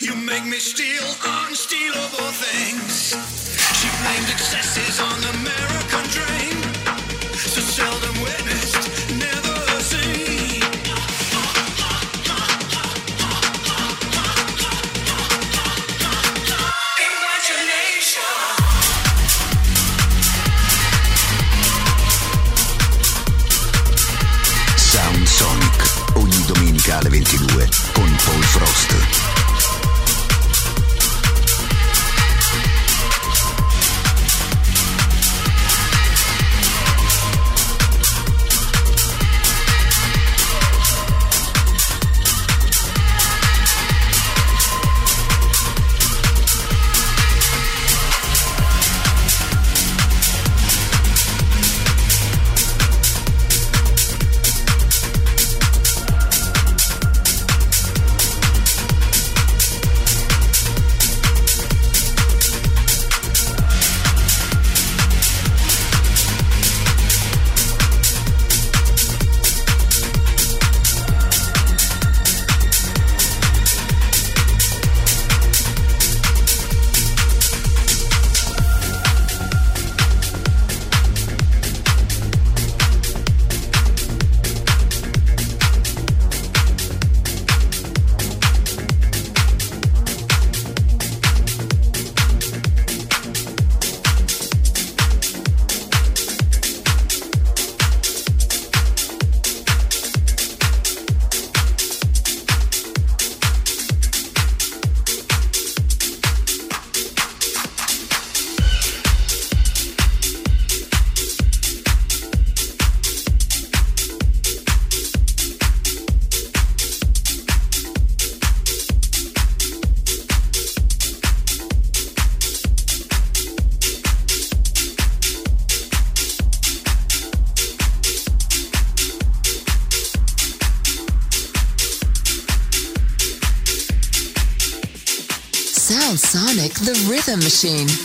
You make me steal unstealable things. She blamed excesses on the American dream. So seldom witness. Rhythm machine.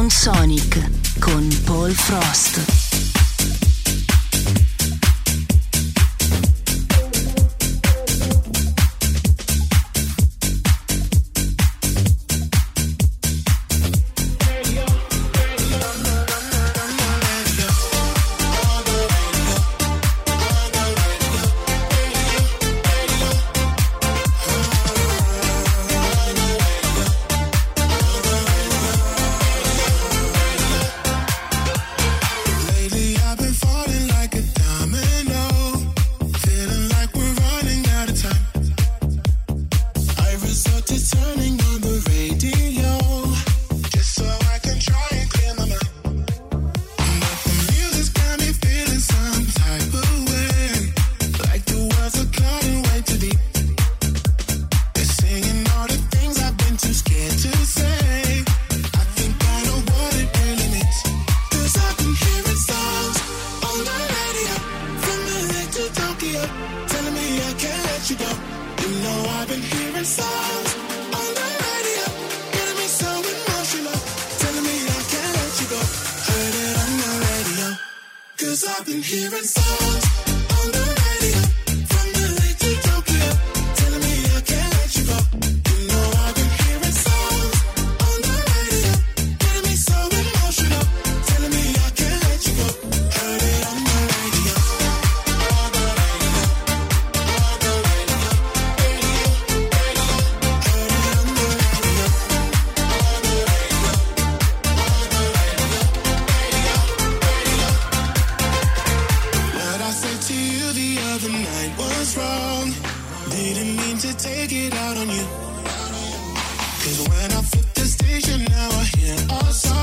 Sound Sonic con Paul Frost. was wrong. Didn't mean to take it out on you. Cause when I flip the station, now I hear our song.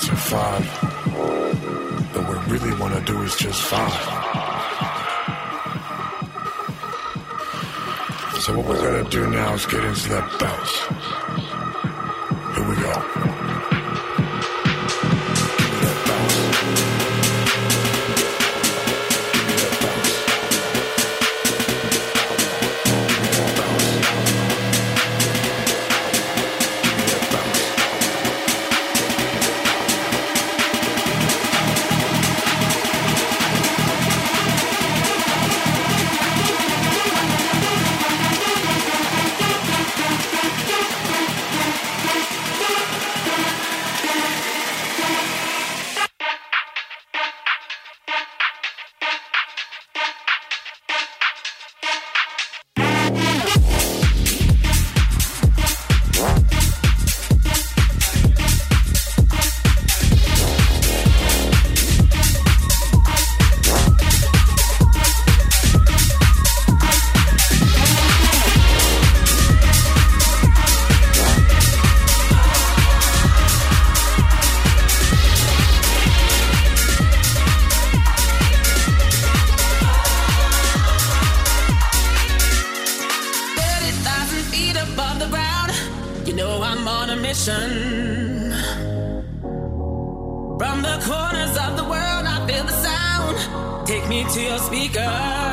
To five. But what we really want to do is just five. So what we're going to do now is get into that bounce. Take me to your speaker.